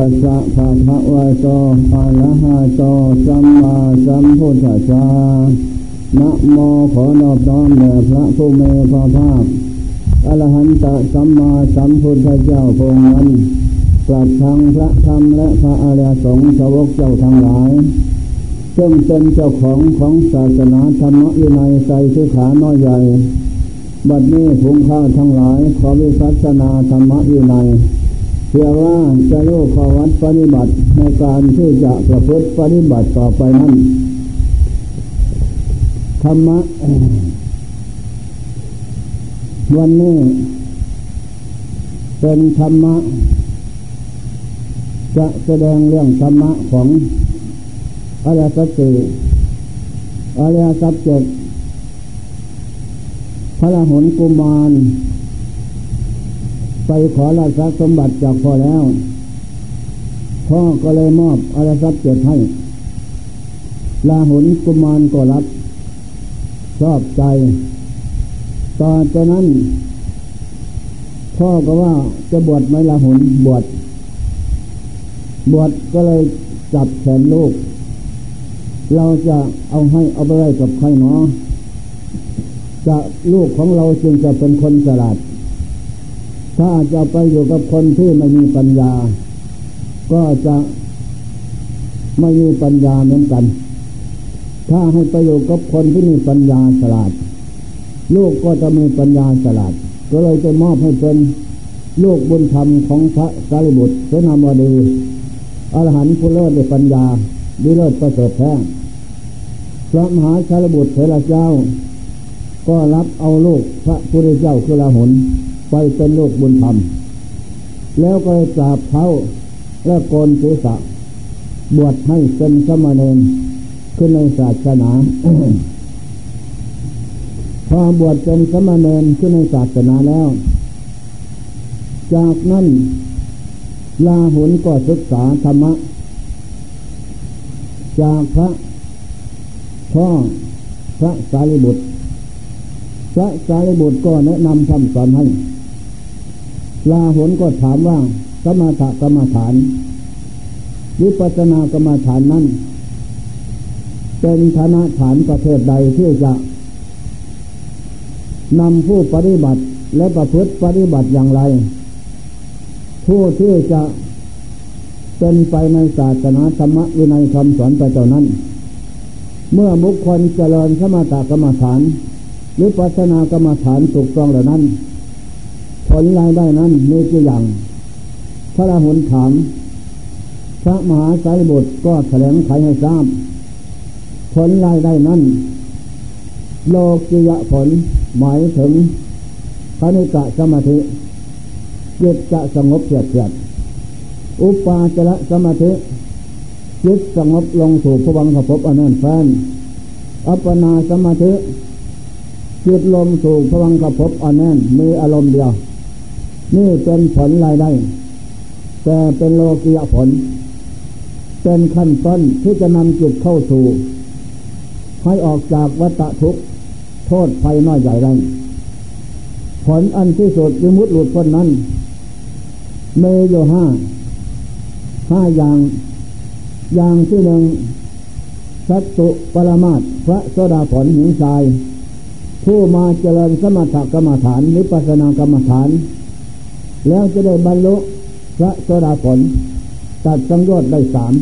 ตัสสะภะคะวะโตอะระหะโตสัมมาสัมพุทธัสสะนะโมขอนอบน้อมแด่พระผู้มีพระภาคอรหันตสัมมาสัมพุทธเจ้าพงนั้นกลับทางพระธรรมและพระอริยสงฆ์สาวกเจ้าทั้งหลายซึ่งเป็นเจ้าของของศาสนาธรรมวินัยใส่สุขาน้อยใหญ่ บัดนี้พุงข้าทั้งหลายขอวิปัสสนาธรรมวินัย เพื่อว่าจะรู้ขวัดปฏิบัติในการที่จะประพฤติปฏิบัติต่อไปนั้นธรรมะวันนี้ เป็นธรรมะ จะแสดงเรื่องธรรมะของอริยสัจสี่อริยสัจเจ็ดพระหนกุมาร ไปขอราชสมบัติจากพ่อแล้ว พ่อก็เลยมอบอริยสัจเจ็ดให้ ลาหุนกุมารก็รับ ชอบใจ ตอนจากนั้น พ่อก็ว่าจะบวชไหมลาหุนบวช บวชก็เลยจับแขนลูก เราจะเอาให้เอาไปไว้กับใครเนาะจะลูกของเราจึงจะเป็นคนฉลาด ถ้าจะไปอยู่กับคนที่ไม่มีปัญญา ก็จะไม่มีปัญญาเหมือนกัน ถ้าให้ไปอยู่กับคนที่มีปัญญาฉลาด ลูกก็จะมีปัญญาฉลาด ก็เลยจะมอบให้เป็นลูกบุญธรรมของพระสารีบุตรเสนามวดีอรหันต์ผู้เลิศในปัญญาดีเลิศประเสริฐแท้พระมหาชาลบุตรเถระเจ้า ก็รับเอาลูกพระพุทธเจ้าคือลาหุน ไปเป็นลูกบุญธรรม แล้วก็จาบเท้าและโกนศีรษะบวชให้เป็นสมณเณรขึ้นในศาสนาพอบวชเป็นสมณเณรขึ้นในศาสนาแล้ว จากนั้นลาหุนก็ศึกษาธรรมะ จากพระพ่อพระสารีบุตร พระสารีบุตรก็แนะนำคำสอนให้ ลาหนก็ถามว่า สมถกรรมฐานวิปัสสนากรรมฐานนั้น เป็นฐานะฐานประเทศใดที่จะนำผู้ปฏิบัติและประพฤติปฏิบัติอย่างไร ผู้ที่จะเป็นไปในศาสนาธรรมวินัยคำสอนพระเจ้านั้น เมื่อบุคคลเจริญสมถกรรมฐานหรือปัสนากรรมฐานถูกต้องเหล่านั้น ผลรายได้นั้นมีกี่อย่าง พระราหุลถาม พระมหาสายบุตรก็แถลงไขให้ทราบ ผลรายได้นั้น โลกิยะผลหมายถึงพระนิกะสมาธิจิตจะสงบเฉียดเฉียดอุปาจระสมาธิจิตสงบลงสู่พวังขภพอนันแฟนอัปปนาสมาธิจิตลมสู่พวังขภพอแน่นมีอารมณ์เดียว นี่เป็นผลรายได้ แต่เป็นโลกิยผล เป็นขั้นต้นที่จะนำจิตเข้าสู่ ให้ออกจากวัฏทุกข์โทษภัยน้อยใหญ่แรงผลอันที่สุดวิมุตติหลุดพ้นนั้นเมโยห้าห้าอย่าง อย่างที่หนึ่งสัตตุปรมาตพระโสดาผลหิงทราย ผู้มาเจริญสมถกรรมฐานหรือปัสนากรรมฐาน แล้วจะได้บรรลุพระโสดาผลตัดสังโยชน์ได้สาม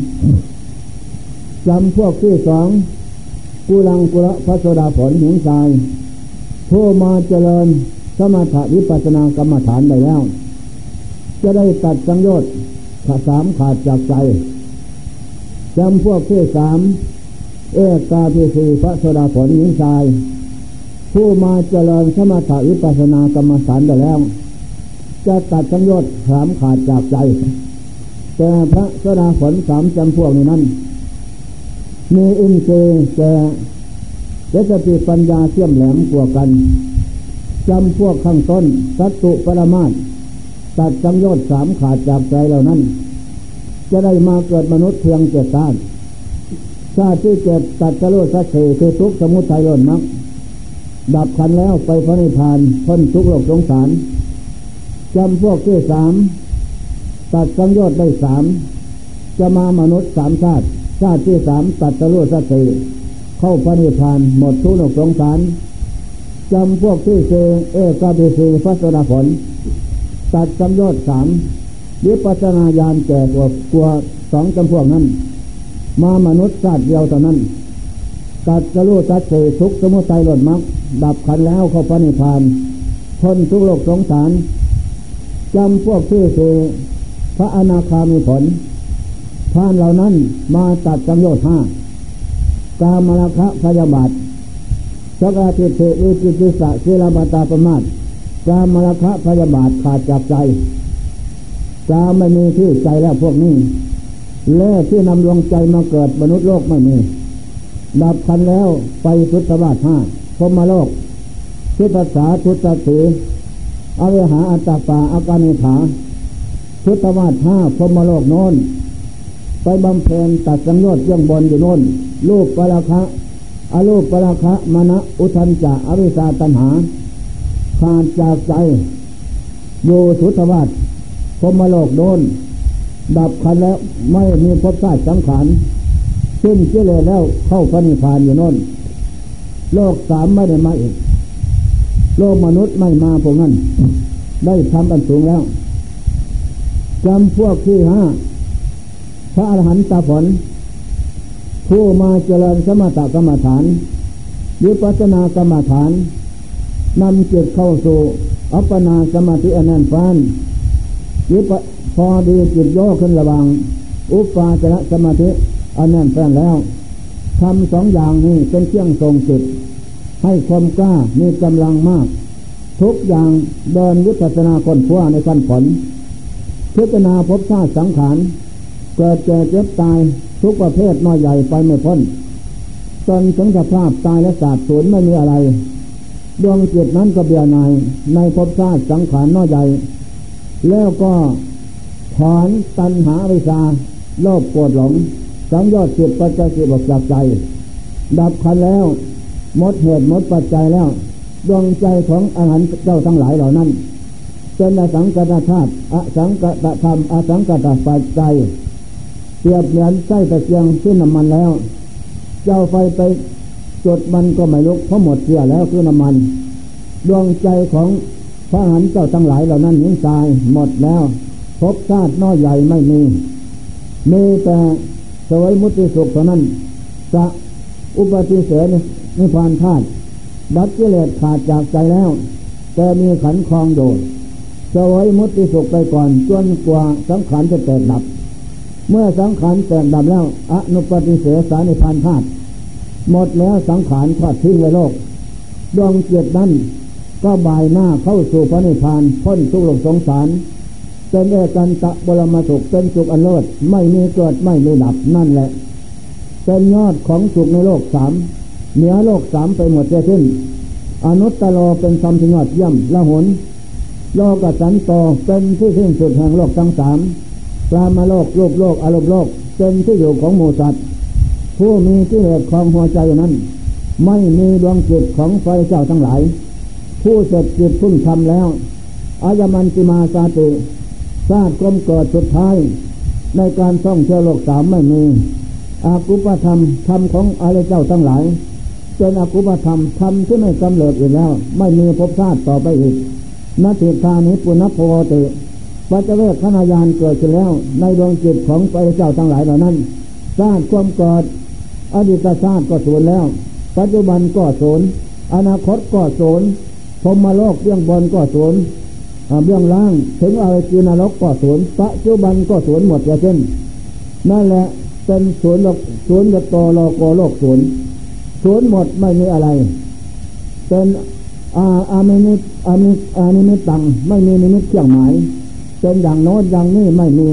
จำพวกที่สองกุลังกุระพระโสดาผลหิงทรายผู้มาเจริญสมถะวิปัสนากรรมฐานได้แล้ว จะได้ตัดสังโยชน์ขาสามขาดจากใจจำพวกที่สามเอกาพิสีพระโสดาผลหญิงชาย ผู้มาเจริญสมถะวิปัสสนากรรมฐานได้แล้ว จะตัดสังโยชน์สามขาดจากใจ แต่พระโสดาผลสามจำพวกนี้นั้น มีอินทรีย์แก่และจะติปัญญาเชื่อมแหลมกว่ากันจำพวกข้างต้นสัตตุปรมาตตัดสังโยชน์สามขาดจากใจเหล่านั้น จะได้มาเกิดมนุษย์เพียงเจ็ดชาติชาติที่เจ็ดตัดจะโลสักเคือทุกสมุทัยล้นนักดับขันแล้วไปพระนิพพานพ้นทุกโลกสงสาร จำพวกที่สามตัดสังโยชน์ได้สามจะมามนุษย์สามชาติ ชาติที่สามตัดสรุสติเข้าพระนิพพานหมดทุนกสงสารจำพวกที่เซเอกาบิสีพัสนาผล ตัดสังโยชน์สามวิปัสนาญาณแก่กว่ากว่าสองจำพวกนั้น มามนุษย์ชาติเดียวเท่านั้นตัดสรุตัดเสทุกสมุทัยหลดมักดับขันแล้วเข้าพระนิพพานทนทุกโลกสงสาร จำพวกที่เสพระอนาคามีผลท่านเหล่านั้นมาตัดสังโยชน์ห้ากามราคะพยาบาทสกาติเทวิจิติสะเสลาบาตาประมาทกามราคะพยาบาทขาดจากใจกาไม่มีที่ใจแล้วพวกนี้เล่ที่นำดวงใจมาเกิดมนุษย์โลกไม่มี ดับคันแล้วไปพุทธบาทห้าพมโลกพุทธศาทุตสี อเวหาอัตตาปาอาการนิถาพุทธวาทห้าพมโลกโน้น ไปบำเพ็ญตัดสังโยชน์เรื่องบนอยู่โน้นรูปปราคะอรูปปราคะมณะอุทันจะอวิชาตัญหาขาดจากใจโยสุทวาสพมโลกโดน ดับขันแล้วไม่มีภพชาติสังขารสิ้นเจริญแล้วเข้าพระนิพพานอยู่โน้น โลกสามไม่ได้มาอีก โลกมนุษย์ไม่มาพวกนั้น ได้ทำอันสูงแล้วจำพวกที่ห้าพระอรหันตผล ผู้มาเจริญสมถกรรมฐานวิปัสนากรรมฐานนำจิตเข้าสู่อัปปนาสมาธิอนันฟานวิปพอดีจิตย่อขึ้นระวัง อุปาจระสมาธิอนันฟานแล้วทำสองอย่างนี้เป็นเครื่องทรงจิต ให้ความกล้ามีกำลังมาก ทุกอย่างเดินวิปัสนาคนพัวในขั้นผลพิจารณาพบชาติสังขารเกิดแก่เจ็บตายทุกประเภทน้อยใหญ่ไปไม่พ้นจนถึงสภาพตายและสาบสูญไม่มีอะไร ดวงจิตนั้นก็เบียนายในภพชาติสังขารน้อยใหญ่ แล้วก็ถอนตัณหาวิชาโลภโกรธหลงสังยอดจิตปัจจัยสิบออกจากใจ ดับคันแล้ว หมดเหตุหมดปัจจัยแล้วดวงใจของอาหารเจ้าทั้งหลายเหล่านั้นเป็นอสังกตธาตุอสังกตธรรมอสังกตปัจจัยเปรียบเหมือนไส้ตะเกียงขึ้นน้ำมันแล้ว เจ้าไฟไปจุดมันก็ไม่ลุกเพราะหมดเสียแล้วคือน้ำมัน ดวงใจของพระหันเจ้าทั้งหลายเหล่านั้นยิงตายหมดแล้วพบชาติน้อยใหญ่ไม่มี มีแต่สวยมุติสุขเท่านั้นจะอุปติเสน นิพานธาตุดัดกิเลสขาดจากใจแล้วแต่มีขันคลองโดดสวยมุติสุขไปก่อนจนกว่าสังขารจะแตกดับ เมื่อสังขารแตกดับแล้วอนุปฏิเสสานิพานธาตุหมดแล้วสังขารทอดทิ้งไว้โลก ดวงเกียรตินั้นก็บายหน้าเข้าสู่พระนิพพานพ้นทุกข์ลงสงสารเป็นเอกันตะบรมสุขเป็นสุขอันเลิศไม่มีเกิดไม่มีดับนั่นแหละ เป็นยอดของสุขในโลกสาม เหนือโลกสามไปหมดเสียสิ้นอนุตตรเป็นธรรมที่ยอดเยี่ยมละหนโลกสันโตเป็นที่สิ้นสุดแห่งโลกทั้งสามกามาโลกโลกโลกอารมณ์โลกเป็นที่อยู่ของหมูสัตว์ผู้มีที่เหตุของหัวใจนั้น ไม่มีดวงจิตของไฟเจ้าทั้งหลาย ผู้เสร็จจิตพุ่งทำแล้วอายมันติมาสาติชาติกลมเกิดสุดท้าย ในการท่องเที่ยวโลกสามไม่มีอากุปธรรมธรรมของอารเจ้าทั้งหลาย เป็นอากุปธรรมธรรมที่ไม่กำเริบอีกแล้ว ไม่มีภพชาติต่อไปอีกนัตถิธานิปุณพโพติปัจเวกขณายานเกิดขึ้นแล้ว ในดวงจิตของพระเจ้าทั้งหลายเหล่านั้นชาติความเกิด อดีตชาติก็สูญแล้ว ปัจจุบันก็สูญอนาคตก็สูญพรมโลกเบื้องบนก็สูญเบื้องล่าง ถึงอะไรจีนรกก็สูญปัจจุบันก็สูญหมดเช่นนั่นแหละเป็นสูญโลกสูญกับตโลกโลกสูญ สูญหมดไม่มีอะไร เป็นอาอามินิอามิอานิมิตตังไม่มีนิมิตเครื่องหมายเป็นอย่างโน้นอย่างนี้ไม่มี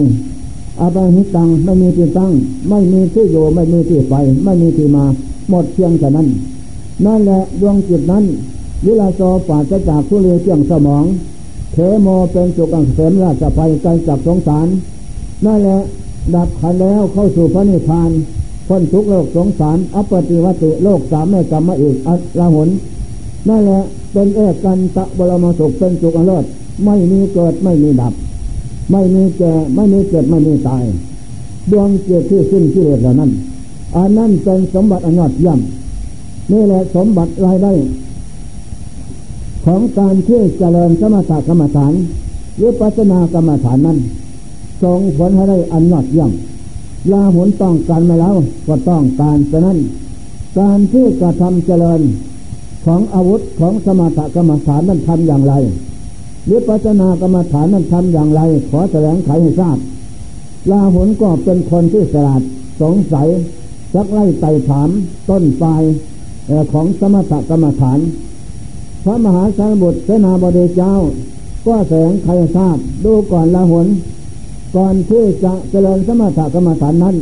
อาบาหิตังไม่มีที่ตั้ง ไม่มีที่อยู่ไม่มีที่ไปไม่มีที่มา หมดเพียงแค่นั้น นั่นแหละดวงจิตนั้นวิลาโซปาจะจากทุเรียเชียงสมองเทโมเป็นสุกังเสมราชภัยใจจับสงสาร นั่นแหละดับขันแล้วเข้าสู่พระนิพพาน พ้นทุกโลกสงสารอัปติวัติโลกสามแม่กรรมอีกอัลาหนนั่นแหละเป็นเอกันตะบรมสุขเป็นสุขอรรถไม่มีเกิดไม่มีดับ ไม่มีแก่ไม่มีเกิดไม่มีตาย ดวงเกิดที่สิ้นกิเลสเหล่านั้นอันนั้นเป็นสมบัติอันยอดเยี่ยมนี่แหละสมบัติรายได้ ของการที่เจริญสมถกรรมฐานหรือปัจนากรรมฐานนั้นส่งผลให้ได้อันยอดเยี่ยม ลาหุนต้องการมาแล้วก็ต้องการฉะนั้น การที่กระทำเจริญของอาวุธของสมถกรรมฐานนั้นทำอย่างไรหรือปัจนากรรมฐานนั้นทำอย่างไร ขอแสดงไขให้ทราบลาหุนก็เป็นคนที่สลาดสงสัยสักไล่ไต่ถามต้นปลายของสมถกรรมฐาน พระมหาสารบุตรเสนาบดีเจ้า ก็แสงไขทราบดูก่อนลาหุน ก่อนที่จะเจริญสมถกรรมฐานนั้น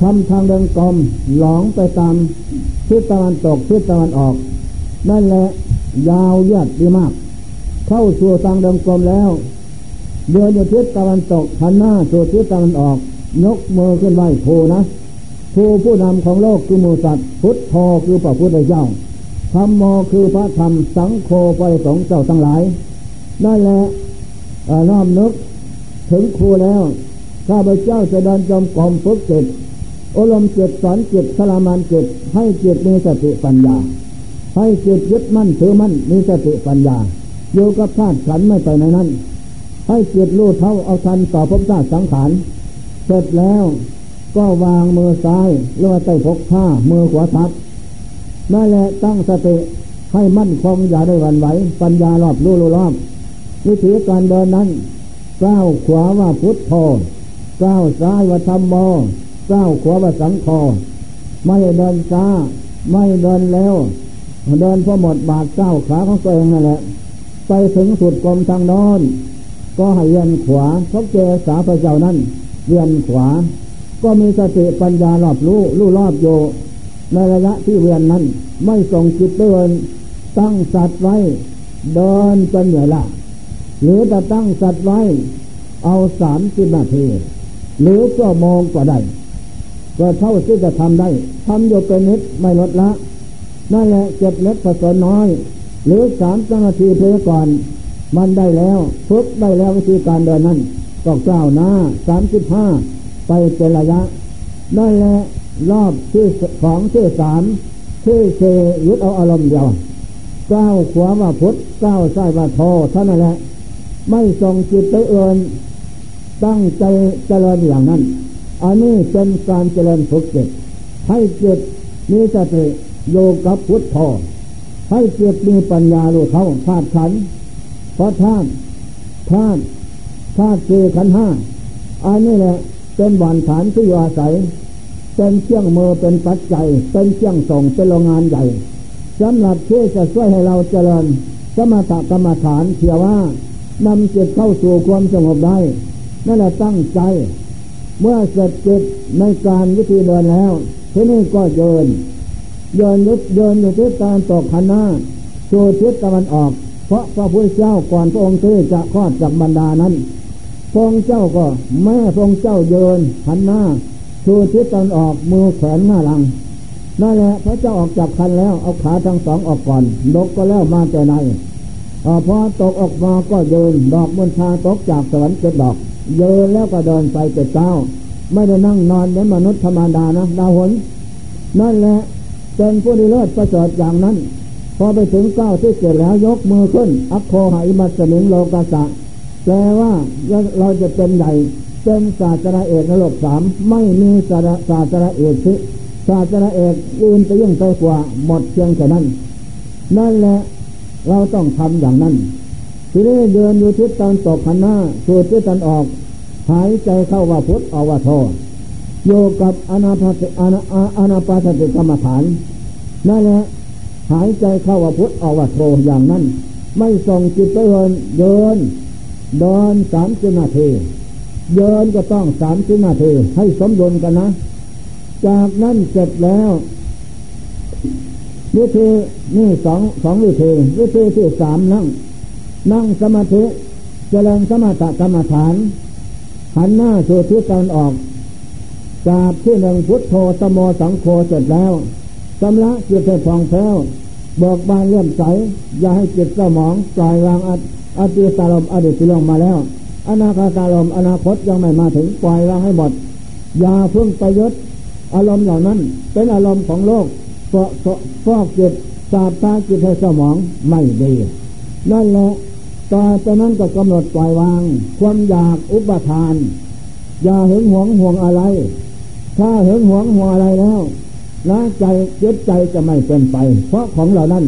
ทำทางเดินกลมหลงไปตามทิศตะวันตกทิศตะวันออก นั่นแหละยาวเยียดดีมาก เข้าสู่ทางเดินกลมแล้ว เดินอยู่ทิศตะวันตกหันหน้าสู่ทิศตะวันออก ยกมือขึ้นไหวโพนะผู้ผู้นำของโลกคือมูสัตพุทธโธคือพระพุทธเจ้าธรรมโมคือพระธรรมสังโฆไปสงเจ้าทั้งหลายนั่นแหละน้อมนึก ถึงครูแล้วข้าพเจ้าจะดินจอมกรมฝึกจิตอารมณ์จิตสอนจิตสลามันจิตให้จิตมีสติปัญญา ให้จิตยึดมั่นถือมั่นมีสติปัญญาอยู่กับธาตุขันไม่ไปในนั้น ให้จิตรู้เท่าเอาทันต่อภพชาติสังขารเสร็จแล้วก็วางมือซ้ายเลื่อใต้พกผ้ามือขวาทับนั่นแหละตั้งสติให้มั่นคงอย่าได้หวั่นไหวปัญญารอบรู้รู้รอบวิธีการเดินนั้น ก้าวขวาว่าพุทธโธก้าวซ้ายว่าธรรมโมก้าวขวาว่าสังโฆไม่เดินช้า ไม่เดินแล้วเดินพอหมดบาดเก้าขาของตัวเองนั่นแหละ ไปถึงสุดกลมทางนอนก็ให้เวียนขวาพบเจสาพระเจ้านั้นเวียนขวา ก็มีสติปัญญารอบรู้รู้รอบโยในระยะที่เวียนนั้น ไม่ส่งจิตเดินตั้งสัตว์ไว้ เดินจนเหนื่อยละ หรือจะตั้งสัตว์ไว้ เอาสามสิบนาที หรือก็มองก็ได้ ก็เท่าที่จะทำได้ทำอยู่เป็นนิดไม่ลดละ นั่นแหละเจ็บเล็กผสมน้อย หรือสามนาทีเพื่อก่อน มันได้แล้วฝึกได้แล้ววิธีการเดินนั้นก็เก้าหน้าสามสิบห้าไปเป็นระยะนั่นแหละรอบที่สองที่สามที่เชยึดเอาอารมณ์เดียวก้าวขวาว่าพุทธก้าวซ้ายว่าโทเท่านั้นแหละ ไม่ส่งจิตไปเอื่นตั้งใจเจริญอย่างนั้น อันนี้เป็นการเจริญฝึกจิตให้จิตมีสติโยกับพุทธพอให้จิตมีปัญญาลูเท่าธาตุขันเพราะธาตุธาตุธาตุคือขันห้าอันนี้แหละเป็นบานฐานที่อยู่อาศัย เป็นเชี่ยงมือเป็นปัจจัย เป็นเชี่ยงส่งเป็นโรงงานใหญ่สำหรับที่จะช่วยให้เราเจริญสมถกรรมฐานเชื่อว่า นำจิตเข้าสู่ความสงบได้นั่นแหละตั้งใจ เมื่อเสร็จจิตในการวิธีเดินแล้วทีนี้ก็เดินเดินยุดเดินอยู่ที่ตาตกขันหน้าสู่ทิศตะวันออก เพราะพระพุทธเจ้าก่อนพระองค์ที่จะคลอดจากบรรดานั้นพระองค์เจ้าก็แม่พระองค์เจ้าเดินขันหน้าสู่ทิศตะวันออกมือแขนหน้าหลังนั่นแหละพระเจ้าออกจากคันแล้วเอาขาทั้งสองออกก่อนดกก็แล้วมาแต่ไหน พอตกออกมาก็เดินดอกมณฑาตกจากสวรรค์เจ็ดดอกเดินแล้วก็เดินไปเจ็ดเจ้าไม่ได้นั่งนอนเหมือนมนุษย์ธรรมดานะดาวหนนั่นแหละเป็นผู้ดีเลิศประเสริฐอย่างนั้น พอไปถึงเก้าที่เจ็ดแล้วยกมือขึ้น อัคโคหายมัสมิงโลกาสะแปลว่าเราจะเป็นใหญ่เป็นศาสตราเอกนโลกสามไม่มีศาสตราเอกที่ศาสตราเอกอื่นไปยิ่งไปกว่าหมดเพียงแค่นั้น นั่นแหละ เราต้องทำอย่างนั้น ทีนี้เดินอยู่ทิศตอนตกขันหน้าสูดทิศตอนออก หายใจเข้าว่าพุทธออกว่าโทโยกับอนาปาสอนาอนาปาสติกรรมฐานนั่นแหละหายใจเข้าว่าพุทธออกว่าโทอย่างนั้น ไม่ส่งจิตไปเดินเดินเดินสามสิบนาทีเดินก็ต้องสามสิบนาทีให้สมดุลกันนะ จากนั้นเสร็จแล้ว วิธีนี่สองสองวิธีวิธีที่สามนั่ง นั่งสมาธิเจริญสมถกรรมฐาน หันหน้าสู่ทิศตะวันออกจากที่หนึ่งพุทโธสมโมสังโฆเสร็จแล้วสำละจิตให้ผ่องแผ้วบอกบานเลื่อมใส อย่าให้จิตเศร้าหมองปล่อยวางอดีตอารมอดีตที่ลงมาแล้ว อนาคตารมอนาคตยังไม่มาถึงปล่อยวางให้หมดอย่าเพิ่งไปยึดอารมณ์เหล่านั้น เป็นอารมณ์ของโลก ฟอกฟอกจิตสาบตาจิตให้สมองไม่ดีนั่นแหละต่อจากนั้นก็กำหนดปล่อยวาง ความอยากอุปทาน อย่าหึงหวงห่วงอะไร ถ้าหึงหวงห่วงอะไรแล้วละใจเจ็บใจจะไม่เป็นไป เพราะของเหล่านั้น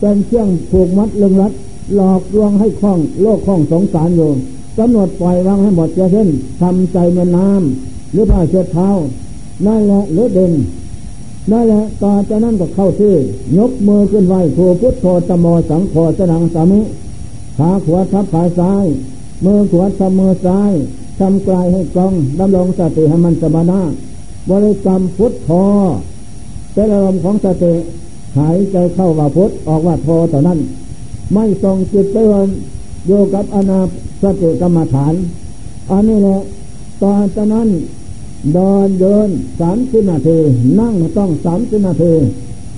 เป็นเครื่องผูกมัดลึงรัดหลอกลวงให้คล้องโลกคล้องสงสารอยู่กำหนดปล่อยวางให้หมดเช่นทำใจเหมือนน้ำหรือผ้าเช็ดเท้านั่นแหละหรือเด่น นั่นแหละต่อจากนั้นก็เข้าที่ ยกมือขึ้นไหวครูพุทโธตโมสังโฆสนังสามิขาขวาทับขาซ้าย มือขวาทับมือซ้ายทำกลายให้กองดำรงสติให้มันสมานาบริกรรมพุทโธเป็นอารมณ์ของสติหายใจเข้าว่าพุทออกว่าโธต่านั้น ไม่ทรงจิตเตือนโยกับอนาสติกรรมฐาน อันนี้แหละตอนจากนั้น เดินเดินสามสิบนาทีนั่งต้องสามสิบนาที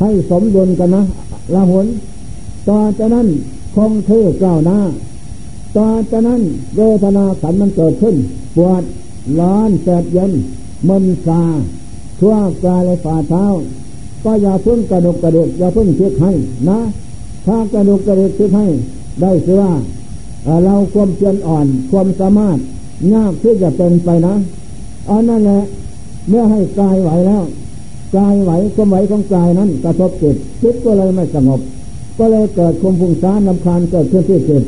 ให้สมดุลกันนะละหนตอนจากนั้นคงเทก้าวหน้าตอนจากนั้นเวทนาขันมันเกิดขึ้น ปวดร้อนแสบเย็นมึนซาทั่วกายและฝ่าเท้า ก็อย่าพึ่งกระดุกกระเดิกอย่าพึ่งคิดให้นะ ถ้ากระดุกกระเดิกคิดให้ได้เสียว่าเราความเพียรอ่อนความสามารถยากที่จะเป็นไปนะ อันนั่นแหละ เมื่อให้กายไหวแล้วกายไหวความไหวของกายนั้น กระทบจิตจิตก็เลยไม่สงบ ก็เลยเกิดคุมพุงซ่านลำคาญเกิดขึ้นที่จิต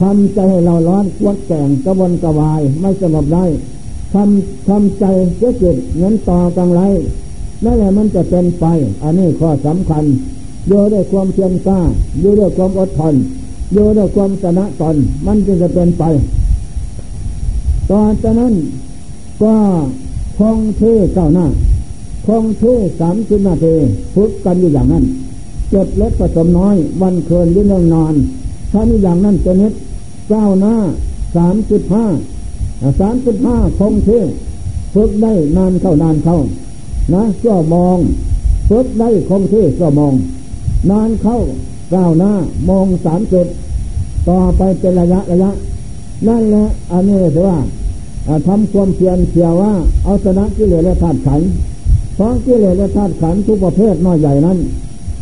ทำใจให้เราร้อนวัดแก่งกระวนกระวาย ไม่สงบได้ทำทำใจเสียจิตเงินต่อกังไรนั่นแหละมันจะเป็นไป อันนี้ข้อสำคัญโยด้วยความเพียรกล้าโยด้วยความอดทนโยด้วยความชนะตนมันจึงจะเป็นไปตอนจากนั้น ก็คงเท่เก้าหน้าคงเท่สามสิบนาทีพุกกันอยู่อย่างนั้นเจ็บเล็กผสมน้อย วันเคินยืนนอน ถ้ามีอย่างนั้นจะนิดเก้าหน้าสามสิบห้าสามสิบห้าคงเท่ฝึกได้นานเข้านานเข้า นะก็มองฝึกได้คงเท่ก็มอง นานเข้าก้าวหน้ามองสามจุด ต่อไปเป็นระยะระยะ นั่นแหละอันนี้ถือว่า ทำความเพียรเพียว่าเอาชนะกิเลสและธาตุขันเพราะกิเลสและธาตุขันทุกประเภทน้อยใหญ่นั้น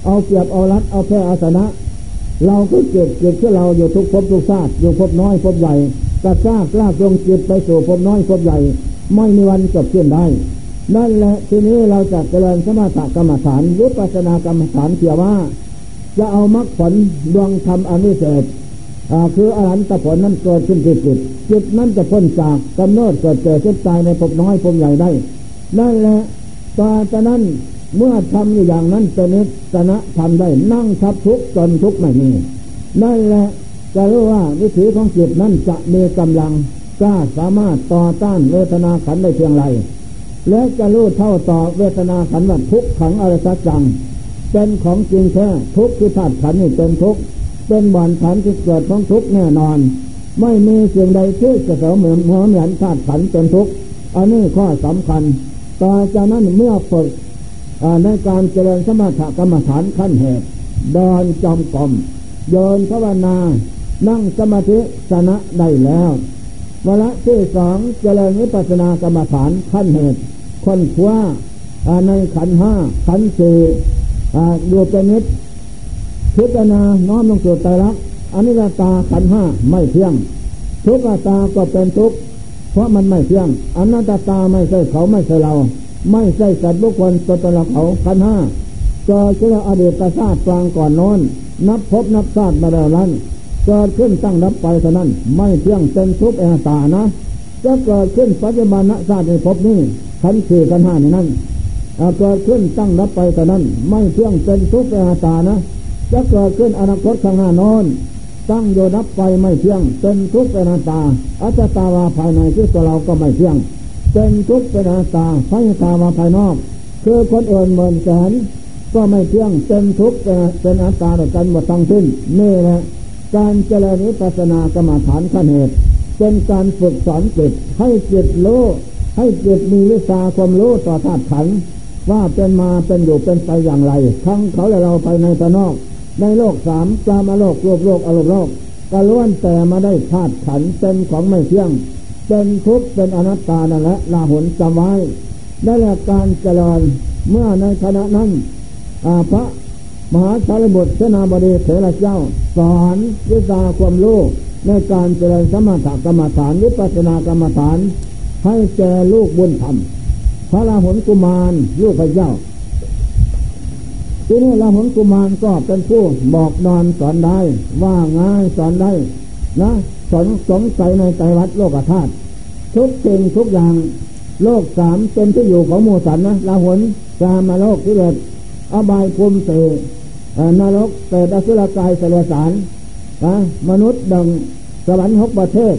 เอาเปรียบเอารัดเอาแพ้เอาชนะ เราก็เก็บเก็บที่เราอยู่ทุกภพทุกชาติอยู่ภพน้อยภพใหญ่กระซากลากลงจิตไปสู่ภพน้อยภพใหญ่ ไม่มีวันจบสิ้นได้ นั่นแหละทีนี้เราจะเจริญสมาธิกรรมฐานหรือปัจนากรรมฐานเพียว่า จะเอามรรคผลดวงธรรมอนุเศษ คืออรหันตผลนั้นเกิดขึ้นที่จิตจิตนั้นจะพ้นจากกำเนิดเกิดเกิดขึ้นตายในภพน้อยภพใหญ่ได้นั่นแหละต่อจากนั้นเมื่อทำอย่างนั้นจะนิสนะทำได้นั่งทับทุกจนทุกไม่มีนั่นแหละจะรู้ว่าวิถีของจิตนั้นจะมีกำลังกล้าสามารถต่อต้านเวทนาขันได้เพียงไร และจะรู้เท่าต่อเวทนาขันว่าทุกขังอริสัจัง เป็นของจริงแท้ทุกคือธาตุขันนี่เป็นทุก เป็นบ่อนฐานที่เกิดของทุกแน่นอน ไม่มีสิ่งใดที่จะเสมอเหมือนเหมือนธาตุขันเป็นทุกอันนี้ข้อสำคัญต่อจากนั้นเมื่อฝึกในการเจริญสมถกรรมฐานขั้นเหตุเดินจอมกลมโยนภาวนา นั่งสมาธิชนะได้แล้ววละที่สองเจริญวิปัสสนากรรมฐานขั้นเหตุคนคว้าในขันห้าขันสี่ดูเป็นนิด พิจารณาน้อมลงสู่ใจรักอนิจตาขันห้าไม่เที่ยง ทุกตาก็เป็นทุกเพราะมันไม่เที่ยงอนัตตาไม่ใช่เขาไม่ใช่เรา ไม่ใช่สัตว์บุคคลตัวตนเราเขาขันห้าก็เชื่ออดีตศาสตร์กลางก่อนนอนนับพบนับชาติมาแล้วนั้นเกิดขึ้นตั้งรับไปเท่านั้น ไม่เที่ยงเป็นทุกข์อนัตตานะจะเกิดขึ้นปัจจุบันชาติในภพนี้ขันสี่ขันห้าในนั้นเกิดขึ้นตั้งรับไปแต่นั้น ไม่เที่ยงเป็นทุกข์อนัตตานะ จะเกิดขึ้นอนาคตข้างหน้านอน ตั้งโยนับไปไม่เที่ยง เป็นทุกข์เป็นนาตา อัจตาวาภายในคือตัวเราก็ไม่เที่ยง เป็นทุกข์เป็นนาตาพยตาวาภายนอก คือคนอื่นเหมือนแสนก็ไม่เที่ยง เป็นทุกข์เป็นนาตาด้วยกันหมดทั้งสิ้นนี่แหละการเจริญวิปัสสนากรรมฐานขั้นเหตุเป็นการฝึกสอนจิตให้จิตโลให้จิตมีวิชาความรู้ต่อธาตุขันว่าเป็นมาเป็นอยู่เป็นไปอย่างไร ทั้งเขาและเราภายในภายนอก ในโลกสามกามโลกโลกโลกอารมณ์โลกก็ล้วนแต่มาได้ธาตุขันเป็นของไม่เที่ยง เป็นทุกข์เป็นอนัตตานั่นแหละลาหุนจำไว้ได้และการเจริญเมื่อในขณะนั้นพระมหาสารบุตรเสนาบดีเถระเจ้า สอนวิชาความรู้ในการเจริญสมถกรรมฐานวิปัสสนากรรมฐาน ให้แก่ลูกบุญธรรมพระราหุลกุมารลูกพระเจ้า ทีนี้ราหุลกุมารก็เป็นผู้บอกนอนสอนได้ ว่าง่ายสอนได้นะสอนสงสัยในใจวัดโลกธาตุทุกสิ่งทุกอย่างโลกสามเป็นที่อยู่ของมูสันนะราหุลกามาโลกที่เกิดอบายภูมิเตนรกเปรตอสุรกายเสลสารนะมนุษย์ดังสวรรค์หกประเทศ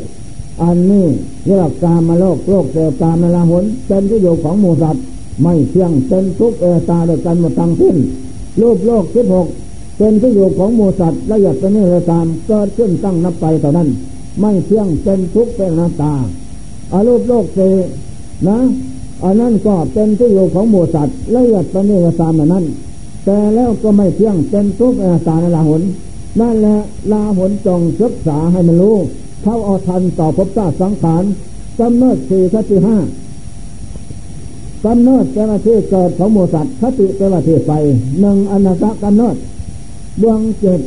อันนี้เรียกกามาโลกโลกเกิดกามาลาหนเป็นที่อยู่ของหมูสัตว์ไม่เที่ยงเป็นทุกเอตาโดยกันหมดทั้งสิ้น รูปโลกสิบหกเป็นที่อยู่ของมูสัตว์ละเอียดเป็นนี่เลยตามเกิดขึ้นตั้งนับไปต่อนั้น ไม่เที่ยงเป็นทุกเป็นนาตาอารูปโลกเสนะอันนั้นก็เป็นที่อยู่ของหมูสัตว์ละเอียดเป็นนี่เลยตามนั้น แต่แล้วก็ไม่เที่ยงเป็นทุกข์อาตาในลาหุนนั่นแหละลาหุนจงศึกษาให้มันรู้ เท่าเอาทันต่อภพชาติสังขารกำเนิดสี่คติห้า กำเนิดเป็นว่าที่เกิดของโมสัตคติเป็นว่าที่ไปหนึ่งอนัตตกำเนิดดวงเจ็ด